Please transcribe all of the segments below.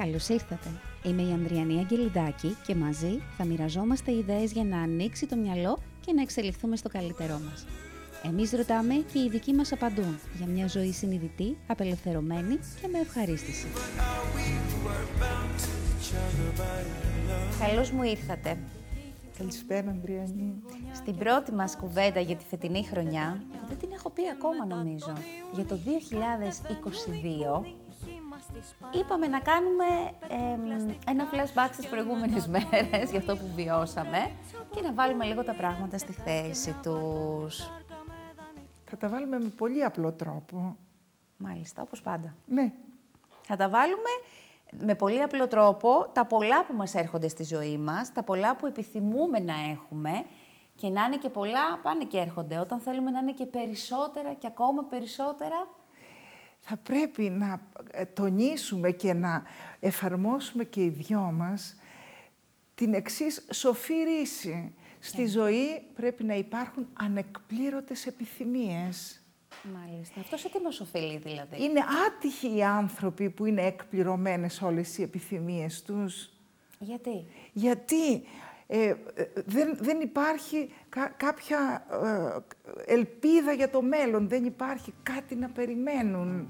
Καλώς ήρθατε. Είμαι η Ανδριανή Αγγελιδάκη και μαζί θα μοιραζόμαστε ιδέες για να ανοίξει το μυαλό και να εξελιχθούμε στο καλύτερό μας. Εμείς ρωτάμε και οι ειδικοί μας απαντούν για μια ζωή συνειδητή, απελευθερωμένη και με ευχαρίστηση. Καλώς μου ήρθατε. Καλησπέρα, Ανδριανή. Στην πρώτη μας κουβέντα για τη φετινή χρονιά, δεν την έχω πει ακόμα νομίζω, για το 2022, είπαμε να κάνουμε ένα flashback στις προηγούμενες μέρες για αυτό που βιώσαμε και να βάλουμε λίγο τα πράγματα στη θέση τους. Θα τα βάλουμε με πολύ απλό τρόπο. Μάλιστα, όπως πάντα. Ναι. Θα τα βάλουμε με πολύ απλό τρόπο τα πολλά που μας έρχονται στη ζωή μας, τα πολλά που επιθυμούμε να έχουμε και να είναι και πολλά πάνε και έρχονται. Όταν θέλουμε να είναι και περισσότερα και ακόμα περισσότερα. Θα πρέπει να ε, τονίσουμε και να εφαρμόσουμε και οι δυο μας την εξής σοφή ρίση. Στη ζωή πρέπει να υπάρχουν ανεκπλήρωτες επιθυμίες. Μάλιστα. Αυτός σε τι μας οφείλει δηλαδή. Είναι άτυχοι οι άνθρωποι που είναι εκπληρωμένες όλες οι επιθυμίες τους. Γιατί; Γιατί; Ε, δεν, δεν υπάρχει κάποια ε, ελπίδα για το μέλλον, δεν υπάρχει κάτι να περιμένουν.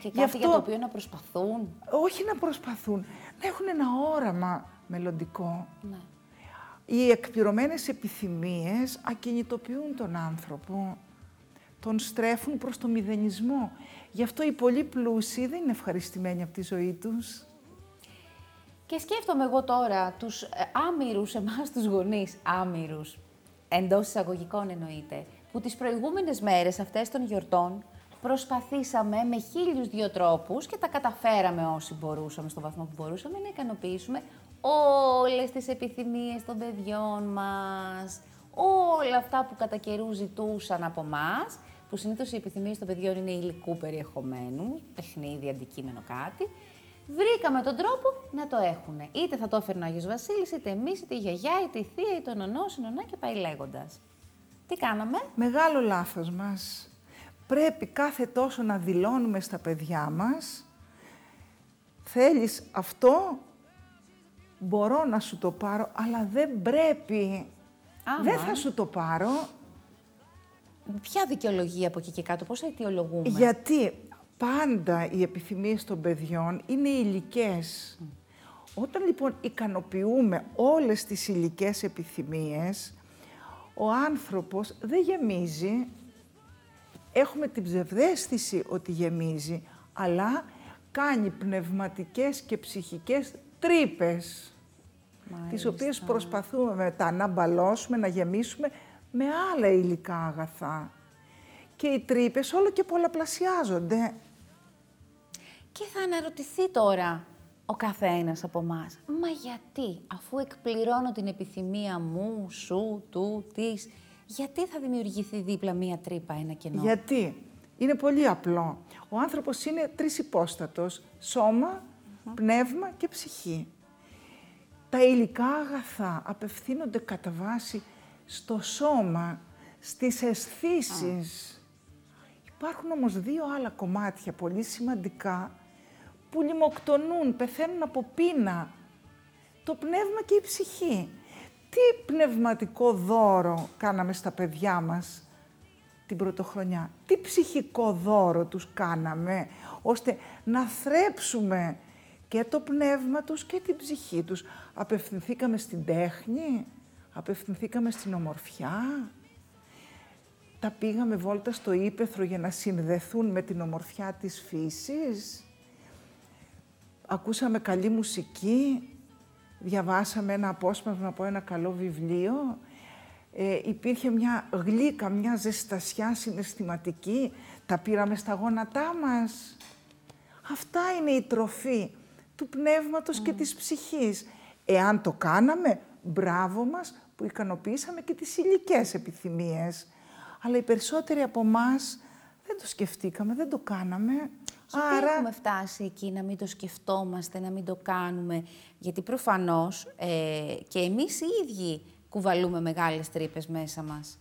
Και κάτι αυτό, για το οποίο να προσπαθούν. Όχι να προσπαθούν, να έχουν ένα όραμα μελλοντικό. Ναι. Οι εκπληρωμένες επιθυμίες ακινητοποιούν τον άνθρωπο τον στρέφουν προς το μηδενισμό. Γι' αυτό οι πολύ πλούσιοι δεν είναι ευχαριστημένοι από τη ζωή τους. Και σκέφτομαι εγώ τώρα τους ε, άμυρους, εμάς τους γονείς, άμυρους, εντός εισαγωγικών εννοείται, που τις προηγούμενες μέρες αυτές των γιορτών προσπαθήσαμε με χίλιους δύο τρόπους και τα καταφέραμε όσοι μπορούσαμε, στο βαθμό που μπορούσαμε, να ικανοποιήσουμε όλες τις επιθυμίες των παιδιών μας, όλα αυτά που κατά καιρού ζητούσαν από εμά που συνήθως οι επιθυμίες των παιδιών είναι υλικού περιεχομένου, παιχνίδι, αντικείμενο κάτι, βρήκαμε τον τρόπο να το έχουν. Είτε θα το έφερνε ο Άγιος Βασίλης, είτε εμείς, είτε η γιαγιά, είτε η θεία, είτε ο νονός, η νονά και πάει λέγοντας. Τι κάναμε; Μεγάλο λάθος μας. Πρέπει κάθε τόσο να δηλώνουμε στα παιδιά μας θέλεις αυτό, μπορώ να σου το πάρω, αλλά δεν πρέπει. Δεν θα σου το πάρω, Ποια δικαιολογία από εκεί και κάτω, πώς θα αιτιολογούμε; Γιατί πάντα οι επιθυμίες των παιδιών είναι υλικές. Όταν λοιπόν ικανοποιούμε όλες τις υλικές επιθυμίες, ο άνθρωπος δεν γεμίζει. Έχουμε την ψευδέστηση ότι γεμίζει, αλλά κάνει πνευματικές και ψυχικές τρύπες, τις οποίες προσπαθούμε μετά να μπαλώσουμε, να γεμίσουμε με άλλα υλικά αγαθά. Και οι τρύπες όλο και πολλαπλασιάζονται. Και θα αναρωτηθεί τώρα ο καθένας από εμά. Μα γιατί, αφού εκπληρώνω την επιθυμία μου, σου, του, της, γιατί θα δημιουργηθεί δίπλα μία τρύπα, ένα κενό; Γιατί; Είναι πολύ απλό. Ο άνθρωπος είναι τρισυπόστατος. Σώμα, πνεύμα και ψυχή. Τα υλικά αγαθά απευθύνονται κατά βάση στο σώμα, στις αισθήσεις. Υπάρχουν όμως δύο άλλα κομμάτια πολύ σημαντικά που λιμοκτονούν, πεθαίνουν από πείνα. Το πνεύμα και η ψυχή. Τι πνευματικό δώρο κάναμε στα παιδιά μας την πρωτοχρονιά; Τι ψυχικό δώρο τους κάναμε, ώστε να θρέψουμε και το πνεύμα τους και την ψυχή τους; Απευθυνθήκαμε στην τέχνη, απευθυνθήκαμε στην ομορφιά, τα πήγαμε βόλτα στο ύπεθρο για να συνδεθούν με την ομορφιά της φύσης, ακούσαμε καλή μουσική, διαβάσαμε ένα απόσπασμα από ένα καλό βιβλίο, ε, υπήρχε μια γλύκα, μια ζεστασιά συναισθηματική, τα πήραμε στα γόνατά μας. Αυτά είναι η τροφή του πνεύματος και της ψυχής. Εάν το κάναμε, μπράβο μας που ικανοποιήσαμε και τις υλικές επιθυμίες. Αλλά οι περισσότεροι από εμάς δεν το σκεφτήκαμε, δεν το κάναμε. Και Άρα... έχουμε φτάσει εκεί να μην το σκεφτόμαστε, να μην το κάνουμε; Γιατί προφανώς ε, και εμείς οι ίδιοι κουβαλούμε μεγάλες τρύπες μέσα μας.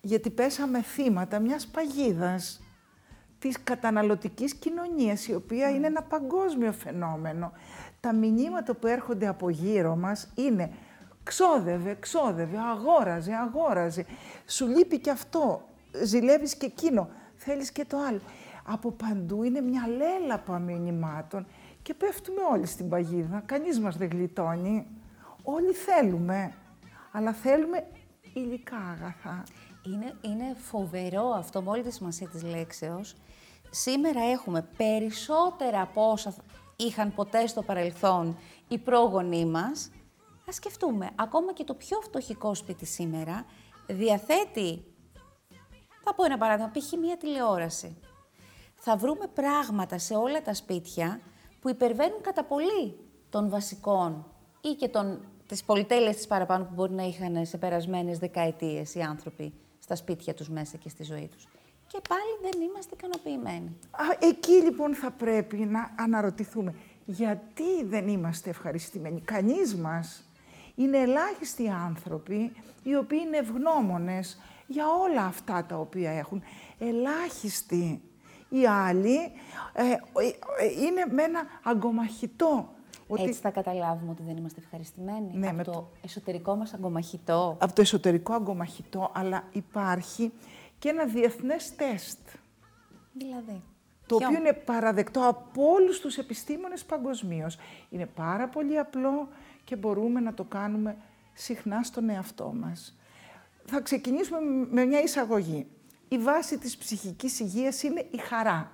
Γιατί πέσαμε θύματα μιας παγίδας. της καταναλωτικής κοινωνίας, η οποία είναι ένα παγκόσμιο φαινόμενο. Τα μηνύματα που έρχονται από γύρω μας είναι ξόδευε, ξόδευε, αγόραζε, αγόραζε, σου λείπει και αυτό, ζηλεύεις και εκείνο, θέλεις και το άλλο. Από παντού είναι μια λέλαπα μηνυμάτων και πέφτουμε όλοι στην παγίδα, κανείς μας δεν γλιτώνει. Όλοι θέλουμε, αλλά θέλουμε υλικά αγαθά. Είναι, είναι φοβερό αυτό με όλη τη σημασία της λέξεως. Σήμερα έχουμε περισσότερα από όσα είχαν ποτέ στο παρελθόν οι πρόγονοί μας. Ας σκεφτούμε, ακόμα και το πιο φτωχικό σπίτι σήμερα διαθέτει, θα πω ένα παράδειγμα, π.χ. μία τηλεόραση. Θα βρούμε πράγματα σε όλα τα σπίτια που υπερβαίνουν κατά πολύ των βασικών ή και των, τις πολυτέλειες της παραπάνω που μπορεί να είχαν σε περασμένες δεκαετίες οι άνθρωποι στα σπίτια τους μέσα και στη ζωή τους. Και πάλι δεν είμαστε ικανοποιημένοι. Α, εκεί λοιπόν θα πρέπει να αναρωτηθούμε. Γιατί δεν είμαστε ευχαριστημένοι. Κανείς μας είναι ελάχιστοι άνθρωποι οι οποίοι είναι ευγνώμονες για όλα αυτά τα οποία έχουν. Ελάχιστοι. Οι άλλοι ε, ε, ε, είναι με ένα αγκομαχητό. Ότι... Έτσι θα καταλάβουμε ότι δεν είμαστε ευχαριστημένοι Ναι, από με το, το- εσωτερικό μας αγκομαχητό. Από το εσωτερικό αγκομαχητό, αλλά υπάρχει και ένα διεθνές τεστ. Δηλαδή. Το ποιο; οποίο είναι παραδεκτό από όλους τους επιστήμονες παγκοσμίως. Είναι πάρα πολύ απλό και μπορούμε να το κάνουμε συχνά στον εαυτό μας. Θα ξεκινήσουμε με μια εισαγωγή. Η βάση της ψυχικής υγείας είναι η χαρά.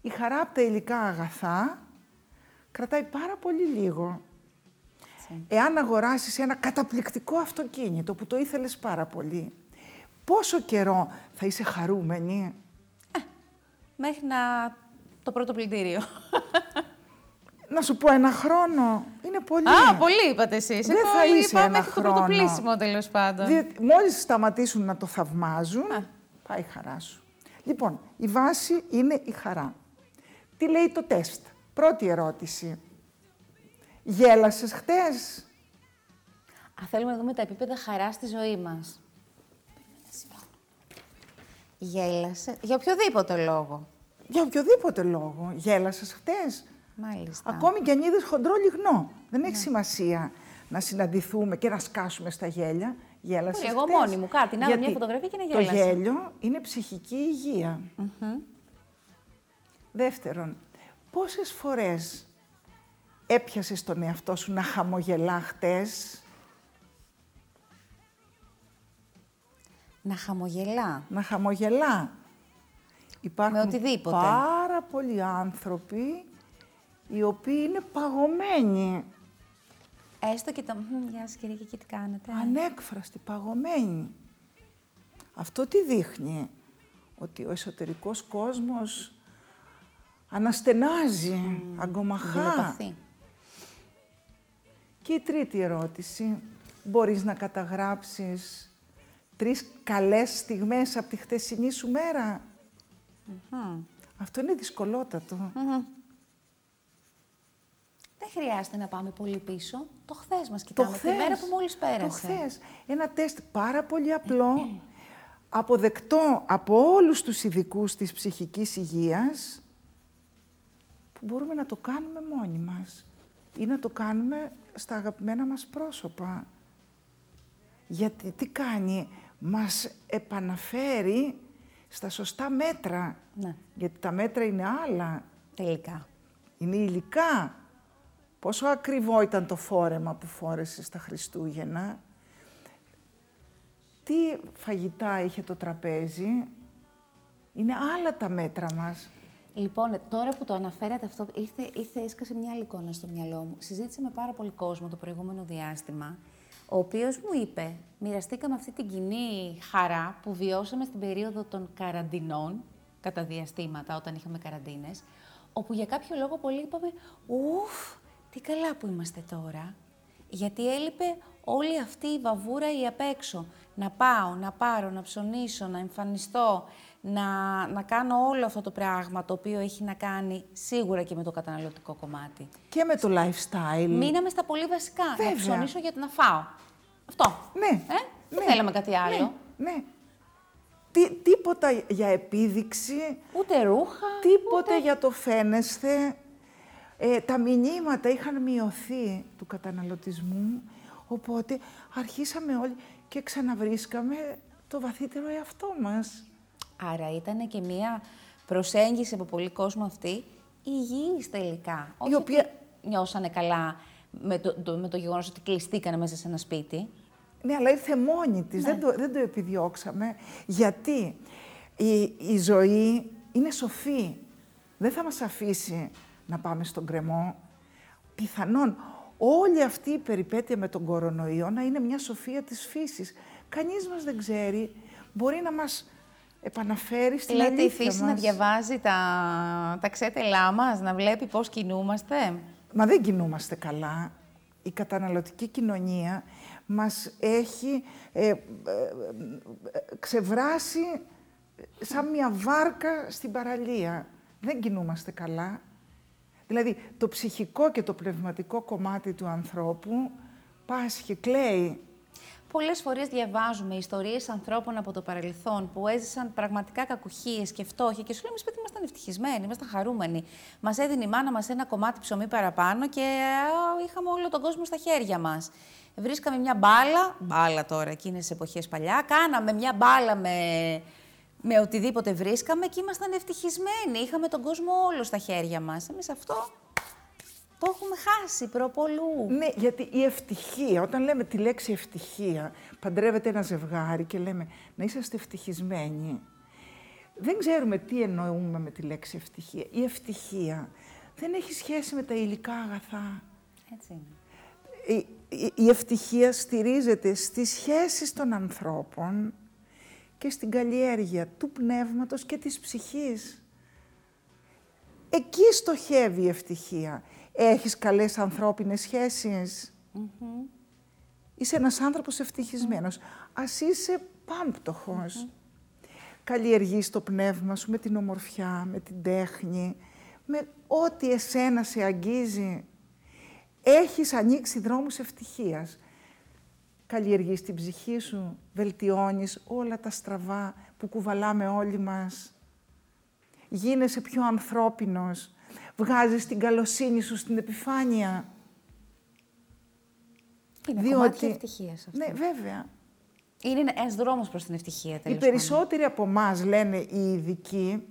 Η χαρά από τα υλικά αγαθά κρατάει πάρα πολύ λίγο. Έτσι. Εάν αγοράσεις ένα καταπληκτικό αυτοκίνητο που το ήθελες πάρα πολύ, πόσο καιρό θα είσαι χαρούμενη; Μέχρι να το πρώτο πλυντήριο. Να σου πω ένα χρόνο. Είναι πολύ. Α, πολύ είπατε εσείς. Δεν Εγώ θα είσαι είπα ένα μέχρι το χρόνο. πρώτο πλήσιμο τέλος πάντων. Διότι μόλις σταματήσουν να το θαυμάζουν, Α. πάει η χαρά σου. Λοιπόν, η βάση είναι η χαρά. Τι λέει το τεστ; Πρώτη ερώτηση. Γέλασες χτες; Α, θέλουμε να δούμε τα επίπεδα χαράς στη ζωή μας. Γέλασε. Για οποιοδήποτε λόγο. Για οποιοδήποτε λόγο. Γέλασες χτες; Μάλιστα. Ακόμη και αν είδες χοντρό λιγνό. Δεν έχει σημασία να συναντηθούμε και να σκάσουμε στα γέλια. Γέλασες Μπορεί, εγώ χτες. μόνη μου, κάτι, να δω μια φωτογραφία και να γέλασα. Το γέλιο είναι ψυχική υγεία. Δεύτερον, πόσες φορές έπιασες τον εαυτό σου να χαμογελά χτες, Να χαμογελά. να χαμογελά. Υπάρχουν Με οτιδήποτε. πάρα πολλοί άνθρωποι οι οποίοι είναι παγωμένοι, Έστω και το «Μμμ, «Γεια σας κύριε και εκεί τι κάνετε». ανέκφραστοι, παγωμένοι. Αυτό τι δείχνει, ότι ο εσωτερικός κόσμος αναστενάζει, αγκομαχά. Γελοπαθή. Και η τρίτη ερώτηση. Μπορείς να καταγράψεις τρεις καλές στιγμές από τη χτεσινή σου μέρα; Αυτό είναι δυσκολότατο. Δεν χρειάζεται να πάμε πολύ πίσω. Το χθες μας κοιτάμε. Το Τη μέρα χθες. που μόλις πέρασε. Το χθες. Ένα τεστ πάρα πολύ απλό, αποδεκτό από όλους τους ειδικούς της ψυχικής υγείας, που μπορούμε να το κάνουμε μόνοι μας ή να το κάνουμε στα αγαπημένα μας πρόσωπα. Γιατί τι κάνει, μας επαναφέρει στα σωστά μέτρα. Ναι. Γιατί τα μέτρα είναι άλλα, Τελικά. είναι υλικά. Πόσο ακριβό ήταν το φόρεμα που φόρεσε στα Χριστούγεννα. Τι φαγητά είχε το τραπέζι. Είναι άλλα τα μέτρα μας. Λοιπόν, τώρα που το αναφέρατε αυτό, ήρθε, ήρθε έσκασε μια άλλη εικόνα στο μυαλό μου. Συζήτησα με πάρα πολύ κόσμο το προηγούμενο διάστημα, ο οποίος μου είπε, μοιραστήκαμε αυτή την κοινή χαρά που βιώσαμε στην περίοδο των καραντινών, κατά διαστήματα, όταν είχαμε καραντίνες, όπου για κάποιο λόγο πολλοί είπαμε, ουφ, τι καλά που είμαστε τώρα. Γιατί έλειπε όλη αυτή η βαβούρα η απ' έξω. Να πάω, να πάρω, να ψωνίσω, να εμφανιστώ, να, να κάνω όλο αυτό το πράγμα το οποίο έχει να κάνει σίγουρα και με το καταναλωτικό κομμάτι. Και με το lifestyle. Μείναμε στα πολύ βασικά. Βέβαια. Να ψωνίσω για να φάω. Αυτό. Ναι. Ε; Δεν ναι, θέλαμε κάτι άλλο. Ναι, ναι. Τι, τι τίποτα για επίδειξη, Ούτε ρούχα. τίποτε για το φαίνεσθε. Ε, τα μηνύματα είχαν μειωθεί του καταναλωτισμού, οπότε αρχίσαμε όλοι και ξαναβρίσκαμε το βαθύτερο εαυτό μας. Άρα ήταν και μία προσέγγιση από πολύ κόσμο αυτή υγιής τελικά. Όχι οποία- ότι νιώσανε καλά με το, το, με το γεγονός ότι κλειστήκανε μέσα σε ένα σπίτι. Ναι, αλλά ήρθε μόνη της, δεν, το, δεν το επιδιώξαμε. Γιατί η, η ζωή είναι σοφή. Δεν θα μας αφήσει να πάμε στον κρεμό. Πιθανόν όλη αυτή η περιπέτεια με τον κορονοϊό να είναι μια σοφία της φύσης. Κανείς μας δεν ξέρει. Μπορεί να μας επαναφέρει στην Λέτε η αλήθεια φύση να μας. διαβάζει τα, τα ξέτελά μας, να βλέπει πώς κινούμαστε; Μα δεν κινούμαστε καλά. Η καταναλωτική κοινωνία μας έχει ε, ε, ε, ξεβράσει σαν μια βάρκα στην παραλία. Δεν κινούμαστε καλά. Δηλαδή, το ψυχικό και το πνευματικό κομμάτι του ανθρώπου πάσχει, κλαίει. Πολλές φορές διαβάζουμε ιστορίες ανθρώπων από το παρελθόν που έζησαν πραγματικά κακουχίες και φτώχεια και σου λέμε, σπίτι ήμασταν ευτυχισμένοι, ήμασταν χαρούμενοι. Μας έδινε η μάνα μας ένα κομμάτι ψωμί παραπάνω και α, είχαμε όλο τον κόσμο στα χέρια μας. Βρίσκαμε μια μπάλα, μπάλα τώρα εκείνες τις εποχές παλιά, κάναμε μια μπάλα με, με οτιδήποτε βρίσκαμε και ήμασταν ευτυχισμένοι. Είχαμε τον κόσμο όλο στα χέρια μας. Εμείς αυτό το έχουμε χάσει προπολού. Ναι, γιατί η ευτυχία, όταν λέμε τη λέξη ευτυχία, παντρεύεται ένα ζευγάρι και λέμε να είσαστε ευτυχισμένοι. Δεν ξέρουμε τι εννοούμε με τη λέξη ευτυχία. Η ευτυχία δεν έχει σχέση με τα υλικά αγαθά. Έτσι είναι. Η, η, η ευτυχία στηρίζεται στις σχέσεις των ανθρώπων και στην καλλιέργεια του πνεύματος και της ψυχής. Εκεί στοχεύει η ευτυχία. Έχεις καλές ανθρώπινες σχέσεις. Είσαι ένας άνθρωπος ευτυχισμένος. Ας είσαι πάμπτωχος. Καλλιεργείς το πνεύμα σου με την ομορφιά, με την τέχνη, με ό,τι εσένα σε αγγίζει. Έχεις ανοίξει δρόμους ευτυχίας. Καλλιεργείς την ψυχή σου, βελτιώνεις όλα τα στραβά που κουβαλάμε όλοι μας. Γίνεσαι πιο ανθρώπινος, βγάζεις την καλοσύνη σου στην επιφάνεια. Είναι Διότι- κομμάτι ευτυχίας αυτό. Ναι, βέβαια. Είναι ένας δρόμος προς την ευτυχία, Οι τέλος περισσότεροι από εμάς λένε οι ειδικοί,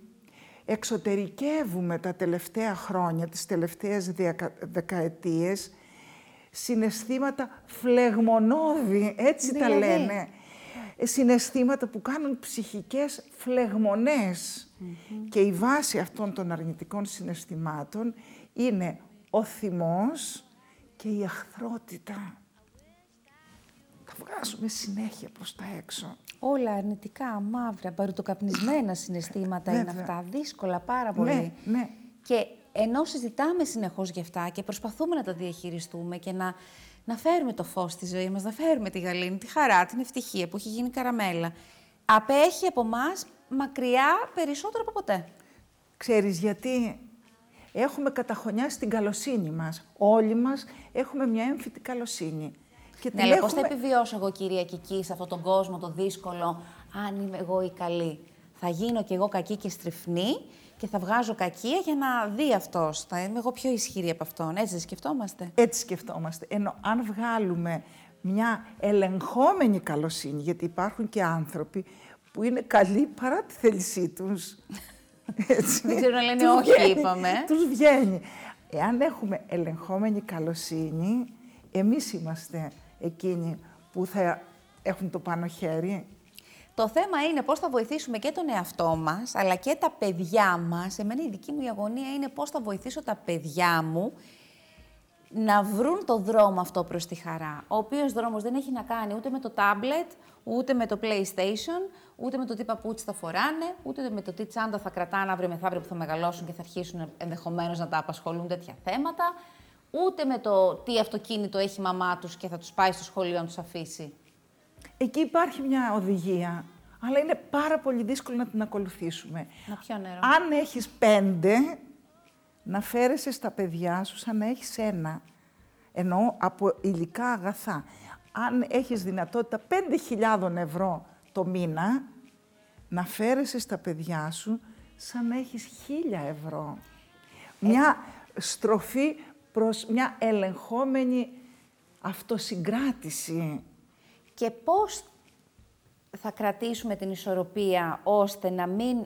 εξωτερικεύουμε τα τελευταία χρόνια, τις τελευταίες δεκα, δεκαετίες, συναισθήματα φλεγμονώδη, έτσι τα Δηλαδή; λένε. Ε, Συναισθήματα που κάνουν ψυχικές φλεγμονές. Και η βάση αυτών των αρνητικών συναισθημάτων είναι ο θυμός και η αχθρότητα. Τα βγάζουμε συνέχεια προς τα έξω. Όλα αρνητικά, μαύρα, μπαρουτοκαπνισμένα συναισθήματα είναι Βέβαια. αυτά. Δύσκολα πάρα πολύ. Ναι, ναι. Και ενώ συζητάμε συνεχώς γι' αυτά και προσπαθούμε να τα διαχειριστούμε και να, να φέρουμε το φως στη ζωή μας, να φέρουμε τη γαλήνη, τη χαρά, την ευτυχία που έχει γίνει καραμέλα, απέχει από μας μακριά περισσότερο από ποτέ. Ξέρεις γιατί; Έχουμε καταχωνιάσει την καλοσύνη μας. Όλοι μας έχουμε μια έμφυτη καλοσύνη. Και Ναι, την αλλά πώς θα έχουμε- επιβιώσω εγώ, κυρία Κική, σε αυτόν τον κόσμο το δύσκολο, αν είμαι εγώ η καλή; Θα γίνω κι εγώ κακή και στριφνή και θα βγάζω κακία για να δει αυτός. Θα είμαι εγώ πιο ισχυρή από αυτόν. Έτσι δεν σκεφτόμαστε. Έτσι σκεφτόμαστε. Ενώ αν βγάλουμε μια ελεγχόμενη καλοσύνη, γιατί υπάρχουν και άνθρωποι που είναι καλοί παρά τη θέλησή τους. Έτσι. Δεν ξέρουν να λένε Τους όχι, βγαίνει, είπαμε. Τους βγαίνει. Εάν έχουμε ελεγχόμενη καλοσύνη, εμείς είμαστε εκείνοι που θα έχουν το πάνω χέρι. Το θέμα είναι πώς θα βοηθήσουμε και τον εαυτό μας, αλλά και τα παιδιά μας. Εμένα η δική μου η αγωνία είναι πώς θα βοηθήσω τα παιδιά μου να βρουν το δρόμο αυτό προς τη χαρά. Ο οποίος δρόμος δεν έχει να κάνει ούτε με το τάμπλετ, ούτε με το PlayStation, ούτε με το τι παπούτσι θα φοράνε, ούτε με το τι τσάντα θα κρατάνε αύριο μεθαύριο που θα μεγαλώσουν και θα αρχίσουν ενδεχομένως να τα απασχολούν τέτοια θέματα, ούτε με το τι αυτοκίνητο έχει η μαμά τους και θα τους πάει στο σχολείο να τους αφήσει. Εκεί υπάρχει μια οδηγία, αλλά είναι πάρα πολύ δύσκολο να την ακολουθήσουμε. Να πιω νερό. Αν έχεις πέντε, να φέρεσαι στα παιδιά σου σαν να έχεις ένα. Εννοώ από υλικά αγαθά. Αν έχεις δυνατότητα 5.000 ευρώ το μήνα, να φέρεσαι στα παιδιά σου σαν να έχεις χίλια ευρώ. Μια στροφή προς μια ελεγχόμενη αυτοσυγκράτηση. Και πώς θα κρατήσουμε την ισορροπία ώστε να μην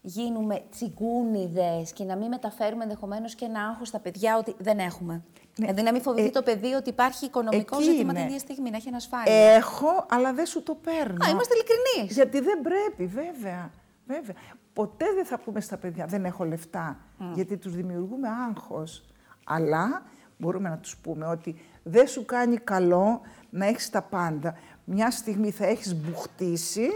γίνουμε τσιγκούνιδες και να μην μεταφέρουμε ενδεχομένως και ένα άγχος στα παιδιά ότι δεν έχουμε. Ναι. Δηλαδή να μην φοβηθεί ε, το παιδί ότι υπάρχει οικονομικό ζήτημα την ίδια στιγμή, να έχει ανασφάλεια. Έχω, αλλά δεν σου το παίρνω. Α, είμαστε ειλικρινείς. Γιατί δεν πρέπει, βέβαια. βέβαια. Ποτέ δεν θα πούμε στα παιδιά, δεν έχω λεφτά, γιατί τους δημιουργούμε άγχος. Αλλά μπορούμε να τους πούμε ότι δεν σου κάνει καλό να έχεις τα πάντα. Μια στιγμή θα έχεις μπουχτίσει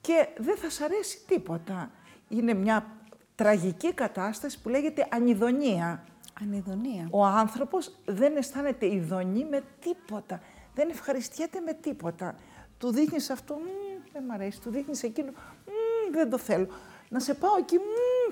και δεν θα σ' αρέσει τίποτα. Είναι μια τραγική κατάσταση που λέγεται ανιδονία. Ανιδονία. Ο άνθρωπος δεν αισθάνεται ειδονή με τίποτα. Δεν ευχαριστιέται με τίποτα. Του δείχνεις αυτό, δεν μ' αρέσει. Του δείχνεις εκείνο, δεν το θέλω. Να σε πάω εκεί,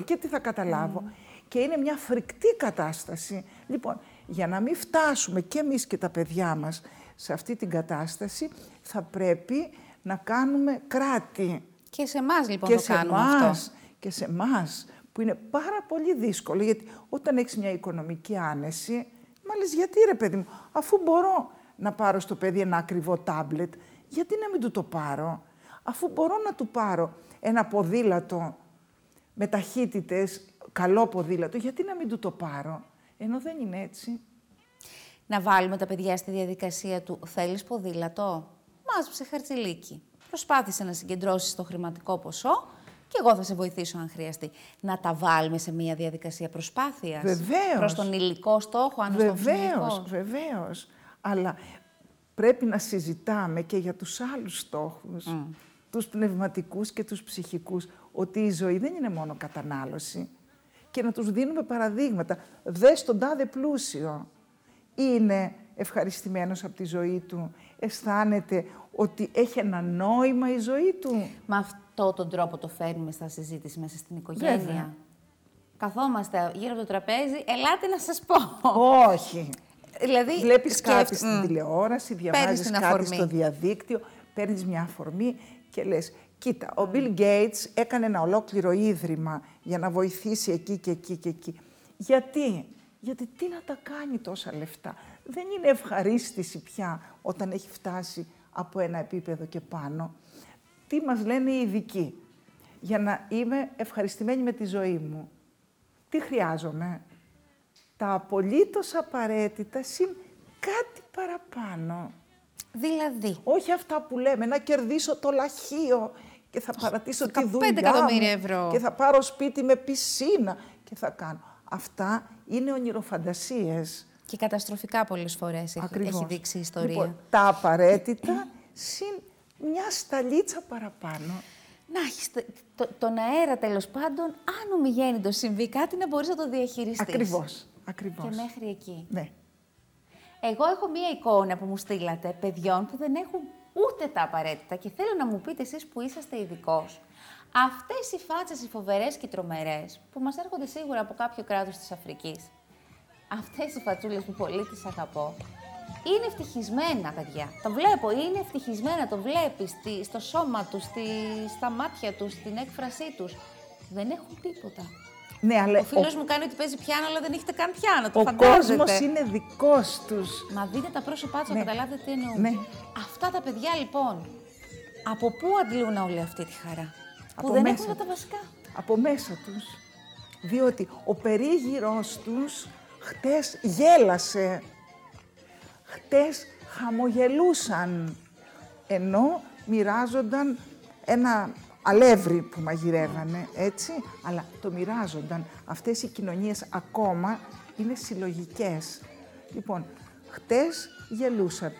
και τι θα καταλάβω. Και είναι μια φρικτή κατάσταση. Λοιπόν, για να μην φτάσουμε και εμείς και τα παιδιά μας σε αυτή την κατάσταση, θα πρέπει να κάνουμε κράτη. Και σε εμάς λοιπόν και το σε κάνουμε αυτό. Και σε εμάς που είναι πάρα πολύ δύσκολο, γιατί όταν έχεις μια οικονομική άνεση, μα λες, γιατί ρε παιδί μου, αφού μπορώ να πάρω στο παιδί ένα ακριβό τάμπλετ, γιατί να μην του το πάρω, αφού μπορώ να του πάρω ένα ποδήλατο με ταχύτητες, καλό ποδήλατο, γιατί να μην του το πάρω, ενώ δεν είναι έτσι. Να βάλουμε τα παιδιά στη διαδικασία του «Θέλεις ποδήλατο» μάζεψε χαρτζηλίκι. Προσπάθησε να συγκεντρώσεις το χρηματικό ποσό και εγώ θα σε βοηθήσω αν χρειαστεί. Να τα βάλουμε σε μια διαδικασία προσπάθειας. Βεβαίως. Προς τον υλικό στόχο, αν Βεβαίως, βεβαίως. Αλλά πρέπει να συζητάμε και για τους άλλους στόχους. Mm. Τους πνευματικούς και τους ψυχικούς. Ότι η ζωή δεν είναι μόνο κατανάλωση. Και να τους δίνουμε παραδείγματα. Δες τον τάδε πλούσιο. Είναι ευχαριστημένος από τη ζωή του, αισθάνεται ότι έχει ένα νόημα η ζωή του. Με αυτό τον τρόπο το φέρνουμε στα συζήτηση μέσα στην οικογένεια. Βέβαια. Καθόμαστε γύρω από το τραπέζι, ελάτε να σας πω. Όχι. Δηλαδή, Βλέπεις κάτι στην τηλεόραση, διαβάζεις κάτι στο διαδίκτυο, παίρνεις μια αφορμή και λες Κοίτα, ο Bill Gates έκανε ένα ολόκληρο ίδρυμα για να βοηθήσει εκεί και εκεί και εκεί. Γιατί, γιατί τι να τα κάνει τόσα λεφτά; Δεν είναι ευχαρίστηση πια όταν έχει φτάσει από ένα επίπεδο και πάνω. Τι μας λένε οι ειδικοί; Για να είμαι ευχαριστημένη με τη ζωή μου. Τι χρειάζομαι; Τα απολύτως απαραίτητα συν κάτι παραπάνω. Δηλαδή; Όχι αυτά που λέμε, να κερδίσω το λαχείο και θα παρατήσω τη δουλειά μου ευρώ. και θα πάρω σπίτι με πισίνα και θα κάνω. Αυτά είναι ονειροφαντασίες. Και καταστροφικά πολλές φορές έχει, έχει δείξει η ιστορία. Λοιπόν, τα απαραίτητα συν μια σταλίτσα παραπάνω. Να έχεις το, τον αέρα τέλος πάντων, αν ομιγέννητος συμβεί κάτι, να μπορείς να το διαχειριστείς. Ακριβώς. Ακριβώς. Και μέχρι εκεί. Ναι. Εγώ έχω μία εικόνα που μου στείλατε παιδιών που δεν έχουν ούτε τα απαραίτητα και θέλω να μου πείτε εσείς που είσαστε ειδικός. Αυτές οι φάτσες οι φοβερές και οι τρομερές που μας έρχονται σίγουρα από κάποιο κράτος της Αφρικής αυτές οι φατσούλες που πολύ τις αγαπώ, είναι ευτυχισμένα, παιδιά. Το βλέπω, είναι ευτυχισμένα, το βλέπεις στο σώμα τους, στη, στα μάτια τους, στην έκφρασή τους. Δεν έχουν τίποτα. Ναι, αλλά ο φίλος μου κάνει ότι παίζει πιάνο, αλλά δεν έχετε καν πιάνο, το ο φαντάζεται. Ο κόσμος είναι δικός τους. Μα δείτε τα πρόσωπά τους, ναι. καταλάβετε τι εννοούν. Ναι. Αυτά τα παιδιά, λοιπόν, από πού αντλούν όλη αυτή τη χαρά; Από που δεν μέσα. έχουν τα βασικά. Από μέσα τους. Διότι ο περίγυρός τους Χτες γέλασε. Χτες χαμογελούσαν. Ενώ μοιράζονταν ένα αλεύρι που μαγειρεύανε, έτσι. Αλλά το μοιράζονταν. Αυτές οι κοινωνίες ακόμα είναι συλλογικές. Λοιπόν, χτες γελούσαν.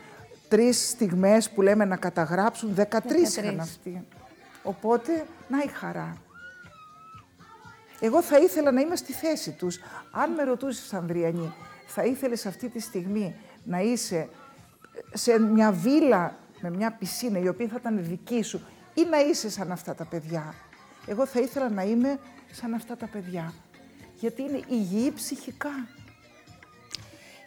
Τρεις στιγμές που λέμε να καταγράψουν, 13 είχαν αυτοί. Οπότε, να η χαρά. Εγώ θα ήθελα να είμαι στη θέση τους. Αν με ρωτούσες, Ανδριανή, θα ήθελες αυτή τη στιγμή να είσαι σε μια βίλα με μια πισίνα η οποία θα ήταν δική σου ή να είσαι σαν αυτά τα παιδιά. Εγώ θα ήθελα να είμαι σαν αυτά τα παιδιά. Γιατί είναι υγιή ψυχικά.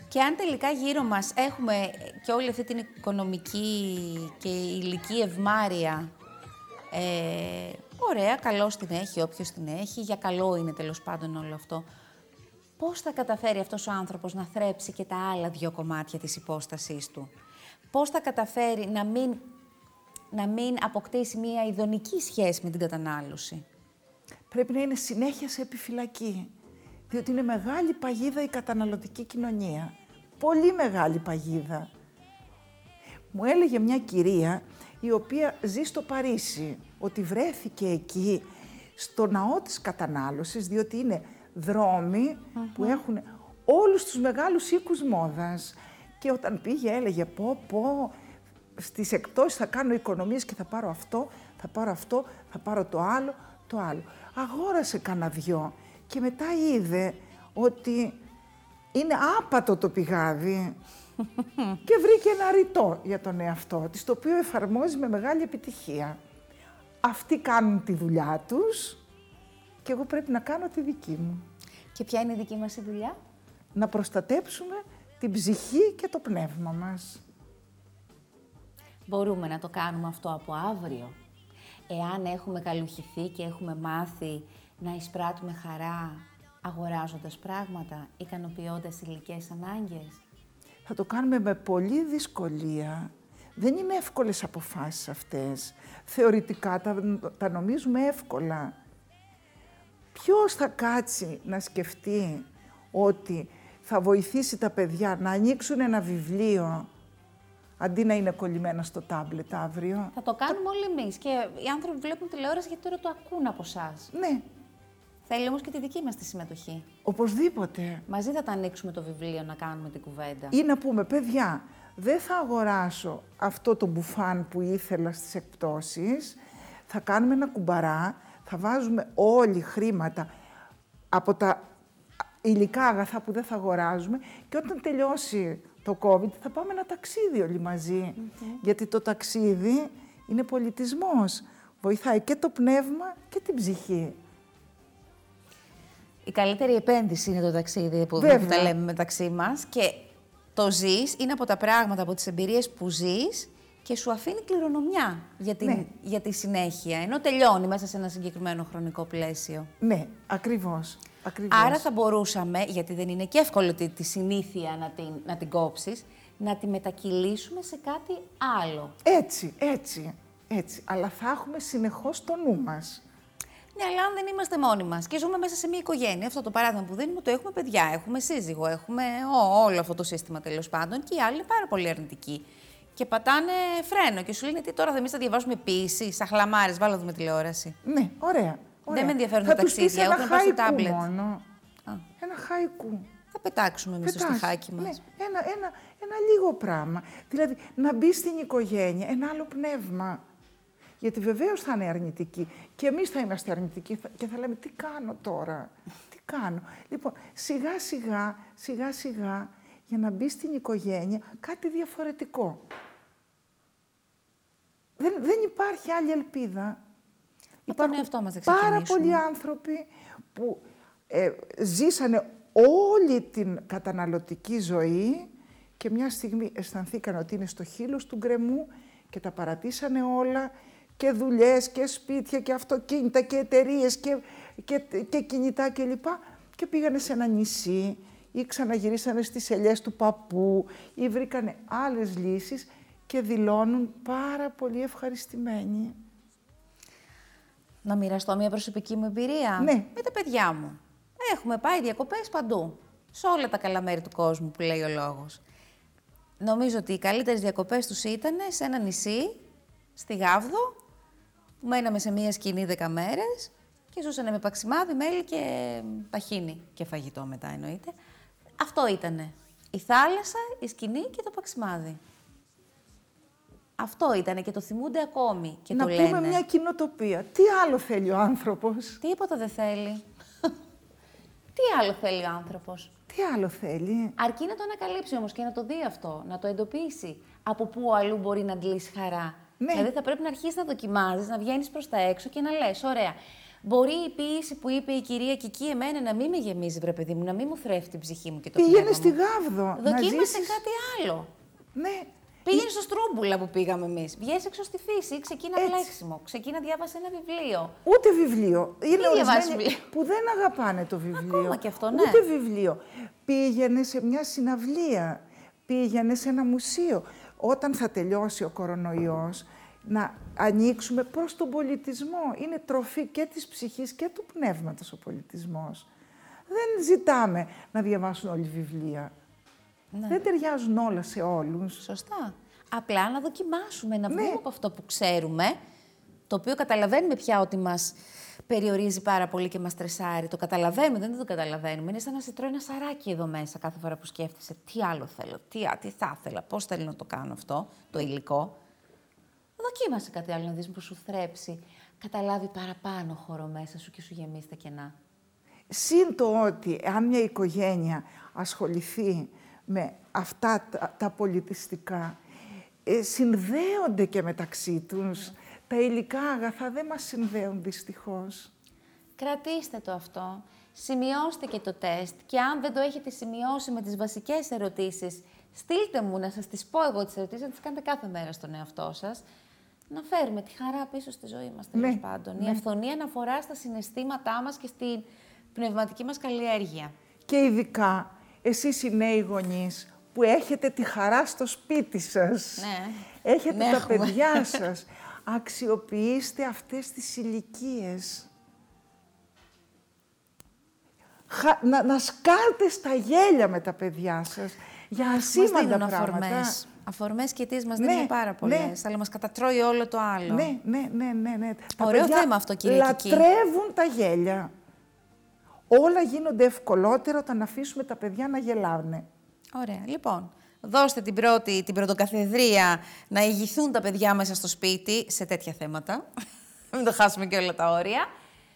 Και αν τελικά γύρω μας έχουμε και όλη αυτή την οικονομική και ηλική ευμάρεια Ε, ωραία, καλό την έχει, όποιος την έχει, για καλό είναι τέλος πάντων όλο αυτό. Πώς θα καταφέρει αυτός ο άνθρωπος να θρέψει και τα άλλα δύο κομμάτια της υπόστασής του; Πώς θα καταφέρει να μην, να μην αποκτήσει μία ειδονική σχέση με την κατανάλωση. Πρέπει να είναι συνέχεια σε επιφυλακή, διότι είναι μεγάλη παγίδα η καταναλωτική κοινωνία. Πολύ μεγάλη παγίδα. Μου έλεγε μια κυρία η οποία ζει στο Παρίσι, ότι βρέθηκε εκεί στο ναό της κατανάλωσης, διότι είναι που έχουν όλους τους μεγάλους οίκους μόδας. Και όταν πήγε έλεγε πω πω στις εκτόσεις θα κάνω οικονομίες και θα πάρω αυτό, θα πάρω αυτό, θα πάρω το άλλο, το άλλο. Αγόρασε κανένα δυο και μετά είδε ότι είναι άπατο το πηγάδι και βρήκε ένα ρητό για τον εαυτό της, το οποίο εφαρμόζει με μεγάλη επιτυχία. Αυτοί κάνουν τη δουλειά τους και εγώ πρέπει να κάνω τη δική μου. Και ποια είναι η δική μας η δουλειά; Να προστατέψουμε την ψυχή και το πνεύμα μας. Μπορούμε να το κάνουμε αυτό από αύριο. Εάν έχουμε καλουχηθεί και έχουμε μάθει να εισπράττουμε χαρά αγοράζοντας πράγματα, ικανοποιώντας υλικές ανάγκες. Θα το κάνουμε με πολύ δυσκολία. Δεν είναι εύκολες αποφάσεις αυτές. Θεωρητικά τα, τα νομίζουμε εύκολα. Ποιος θα κάτσει να σκεφτεί ότι θα βοηθήσει τα παιδιά να ανοίξουν ένα βιβλίο αντί να είναι κολλημένα στο τάμπλετ αύριο. Θα το κάνουμε όλοι εμείς. Και οι άνθρωποι βλέπουν τηλεόραση γιατί τώρα το ακούν από εσάς. Ναι. Θέλει όμως και τη δική μας τη συμμετοχή. Οπωσδήποτε. Μαζί θα τα ανοίξουμε το βιβλίο να κάνουμε την κουβέντα. Ή να πούμε, παιδιά, δεν θα αγοράσω αυτό το μπουφάν που ήθελα στις εκπτώσεις, θα κάνουμε ένα κουμπαρά, θα βάζουμε όλοι χρήματα από τα υλικά αγαθά που δεν θα αγοράζουμε και όταν τελειώσει το COVID θα πάμε ένα ταξίδι όλοι Γιατί το ταξίδι είναι πολιτισμός. Βοηθάει και το πνεύμα και την ψυχή. Η καλύτερη επένδυση είναι το ταξίδι που δεν τα λέμε μεταξύ μας και το ζεις είναι από τα πράγματα, από τις εμπειρίες που ζεις και σου αφήνει κληρονομιά για, την, ναι. για τη συνέχεια, ενώ τελειώνει μέσα σε ένα συγκεκριμένο χρονικό πλαίσιο. Ναι, ακριβώς. Ακριβώς. Άρα θα μπορούσαμε, γιατί δεν είναι και εύκολο τη, τη συνήθεια να την, να την κόψεις, να τη μετακυλήσουμε σε κάτι άλλο. Έτσι, έτσι, έτσι. Αλλά θα έχουμε συνεχώς το νου μας. Ναι, αλλά αν δεν είμαστε μόνοι μας και ζούμε μέσα σε μια οικογένεια, αυτό το παράδειγμα που δίνουμε, το έχουμε παιδιά, έχουμε σύζυγο, έχουμε όλο αυτό το σύστημα τέλος πάντων και οι άλλοι είναι πάρα πολύ αρνητικοί και πατάνε φρένο και σου λένε τι τώρα θα εμείς θα διαβάσουμε ποιήση, σαν χλαμάρε, βάλω δούμε τηλεόραση. Ναι, ωραία. Ωραία. Δεν με ενδιαφέρουν τα ταξίδια, ούτε να πάω στο τάμπλετ. Μόνο. Ένα χαϊκού. Θα πετάξουμε εμείς το στιχάκι μας. Ναι, ένα, ένα, ένα λίγο πράγμα. Δηλαδή να μπει στην οικογένεια, ένα άλλο πνεύμα. Γιατί βεβαίως θα είναι αρνητική. Και εμείς θα είμαστε αρνητικοί και θα λέμε τι κάνω τώρα; Τι κάνω; Λοιπόν, σιγά σιγά, σιγά σιγά για να μπει στην οικογένεια κάτι διαφορετικό. Δεν, δεν υπάρχει άλλη ελπίδα. Υπάρχουν εαυτό μας πάρα πολλοί άνθρωποι που ε, ζήσανε όλη την καταναλωτική ζωή και μια στιγμή αισθανθήκαν ότι είναι στο χείλος του γκρεμού και τα παρατήσανε όλα και δουλειές και σπίτια και αυτοκίνητα και εταιρείες και, και, και κινητά κλπ. Και, και πήγανε σε ένα νησί ή ξαναγυρίσανε στις ελιές του παππού ή βρήκανε άλλες λύσεις και δηλώνουν πάρα πολύ ευχαριστημένοι. Να μοιραστώ μια προσωπική μου εμπειρία; Ναι. με τα παιδιά μου. Έχουμε πάει διακοπές παντού, σε όλα τα καλά μέρη του κόσμου που λέει ο λόγος. Νομίζω ότι οι καλύτερες διακοπές τους ήταν σε ένα νησί, στη Γάβδο, που μέναμε σε μία σκηνή δέκα μέρες και ζούσανε με παξιμάδι, μέλι και παχίνι και φαγητό μετά εννοείται. Αυτό ήτανε. Η θάλασσα, η σκηνή και το παξιμάδι. Αυτό ήτανε και το θυμούνται ακόμη και να το λένε. Να πούμε μια κοινοτοπία. Τι άλλο θέλει ο άνθρωπος; Τίποτα δεν θέλει. Τι άλλο θέλει ο άνθρωπος; Τι άλλο θέλει; Αρκεί να το ανακαλύψει όμως και να το δει αυτό, να το εντοπίσει. Από πού αλλού μπορεί να αντλήσει χαρά. Ναι. Δηλαδή θα πρέπει να αρχίσεις να δοκιμάζεις, να βγαίνεις προς τα έξω και να λες: Ωραία, Μπορεί η ποιήση που είπε η κυρία Κική εμένα να μην με γεμίζει, βρε παιδί μου, να μην μου θρέφει την ψυχή μου και το Πήγαινε στη Γάβδο. Δοκίμασε κάτι άλλο. Ναι. Πήγαινε στο Στρούμπουλα που πήγαμε εμείς. Βγαίνει έξω στη φύση, ξεκίνα πλέξιμο, ξεκίνα διάβασες ένα βιβλίο. Ούτε βιβλίο. Είναι διαβάζεις ορισμένοι βιβλίο; που δεν αγαπάνε το βιβλίο. Ακόμα και αυτό, ναι. Ούτε βιβλίο. Πήγαινε σε μια συναυλία. Πήγαινε σε ένα μουσείο. Όταν θα τελειώσει ο κορονοϊός, να ανοίξουμε προς τον πολιτισμό. Είναι τροφή και της ψυχής και του πνεύματος ο πολιτισμός. Δεν ζητάμε να διαβάσουν όλοι βιβλία. Ναι. Δεν ταιριάζουν όλα σε όλους. Σωστά. Απλά να δοκιμάσουμε, να Ναι. βγούμε από αυτό που ξέρουμε, το οποίο καταλαβαίνουμε πια ότι μας περιορίζει πάρα πολύ και μας τρεσάρει. Το καταλαβαίνουμε, δεν το καταλαβαίνουμε. Είναι σαν να σε τρώει ένα σαράκι εδώ μέσα κάθε φορά που σκέφτεσαι τι άλλο θέλω, τι, α, τι θα ήθελα, πώς θέλω να το κάνω αυτό, το υλικό. Δοκίμασε κάτι άλλο να δεις που σου θρέψει. Καταλάβει παραπάνω χώρο μέσα σου και σου γεμίσει τα κενά. Συν το ότι αν μια οικογένεια ασχοληθεί με αυτά τα, τα πολιτιστικά, ε, συνδέονται και μεταξύ τους. Τα υλικά αγαθά δεν μας συνδέουν δυστυχώς. Κρατήστε το αυτό. Σημειώστε και το τεστ και αν δεν το έχετε σημειώσει με τις βασικές ερωτήσεις, στείλτε μου να σας τις πω εγώ τις ερωτήσεις, να τις κάνετε κάθε μέρα στον εαυτό σας. Να φέρουμε τη χαρά πίσω στη ζωή μας, τέλος Ναι, πάντων. ναι. Η αυθονία να αφορά στα συναισθήματά μας και στην πνευματική μας καλλιέργεια. Και ειδικά εσείς οι νέοι γονείς που έχετε τη χαρά στο σπίτι σας. Ναι. Έχετε Ναι, τα έχουμε. παιδιά σας. Αξιοποιήστε αυτές τις ηλικίες. Να, να σκάρτε στα γέλια με τα παιδιά σας για Μας ασήμαντα δίνουν πράγματα. αφορμές. Αφορμές και τις μας Ναι, δίνουν πάρα ναι. πολλές, αλλά μας κατατρώει όλο το άλλο. Ναι, ναι, ναι, ναι, ναι. Τα Ωραίο παιδιά θέμα αυτό, κυρία Κική. Λατρεύουν τα γέλια. Όλα γίνονται ευκολότερα όταν αφήσουμε τα παιδιά να γελάνε. Ωραία. Λοιπόν, δώστε την πρώτη, την πρωτοκαθεδρία να ηγηθούν τα παιδιά μέσα στο σπίτι σε τέτοια θέματα. Μην το χάσουμε και όλα τα όρια.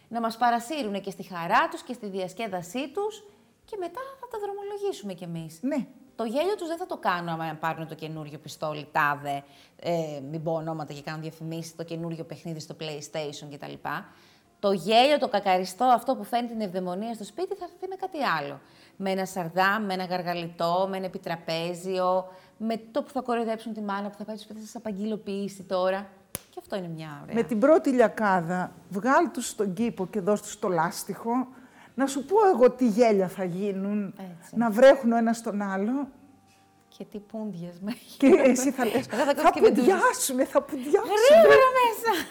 Να μας παρασύρουν και στη χαρά τους και στη διασκέδασή τους και μετά θα τα δρομολογήσουμε κι εμείς. Ναι. Το γέλιο τους δεν θα το κάνω άμα πάρουν το καινούριο πιστόλι, τάδε, ε, μην πω ονόματα και κάνω διαφημίσεις, το καινούριο παιχνίδι στο PlayStation κτλ. Το γέλιο, το κακαριστό, αυτό που φέρνει την ευδαιμονία στο σπίτι, θα έρθει με κάτι άλλο. Με ένα σαρδάμ, με ένα γαργαλιτό, με ένα επιτραπέζιο, με το που θα κοροϊδέψουν τη μάνα που θα πάει στο σπίτι, θα σας απαγγειλοποιήσει τώρα. Και αυτό είναι μια ωραία. Με την πρώτη λιακάδα, βγάλ τους στον κήπο και δώσ' τους το λάστιχο, να σου πω εγώ τι γέλια θα γίνουν, Έτσι. να βρέχουν ο ένας τον άλλο Και τι πούντιες με έχεις. και εσύ θα λες, Εγώ θα κάνω θα και βεντούζες. πουδιάσουμε, θα πουδιάσουμε. Γρήγορα μέσα!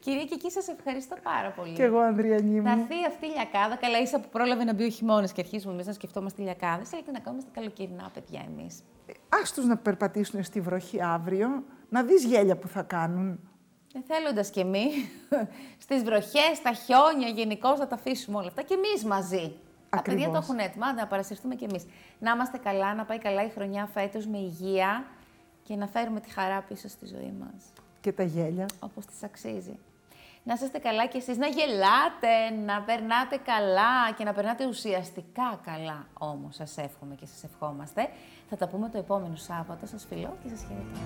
Κυρία και εκεί σας ευχαριστώ πάρα πολύ. Και εγώ, Ανδριανή Θα μου. έρθει αυτή η λιακάδα. Καλά, ίσα που πρόλαβε να μπει ο χειμώνας και αρχίζουμε εμείς να σκεφτόμαστε λιακάδες. Αλλά τι να κάνουμε στα καλοκαιρινά, παιδιά, εμείς. Ας τους να περπατήσουν στη βροχή αύριο, να δεις γέλια που θα κάνουν. Θέλοντας κι εμείς, στις βροχές, στα χιόνια, γενικώ θα τα αφήσουμε όλα αυτά και εμείς μαζί. Τα παιδιά το Ακριβώς. έχουν έτοιμα, άντε, να παρασυρθούμε κι εμείς. Να είμαστε καλά, να πάει καλά η χρονιά φέτος με υγεία και να φέρουμε τη χαρά πίσω στη ζωή μας. Και τα γέλια. Όπως τις αξίζει. Να είστε καλά κι εσείς, να γελάτε, να περνάτε καλά και να περνάτε ουσιαστικά καλά όμως. Σας εύχομαι και σας ευχόμαστε. Θα τα πούμε το επόμενο Σάββατο. Σας φιλώ και σας χαιρετώ.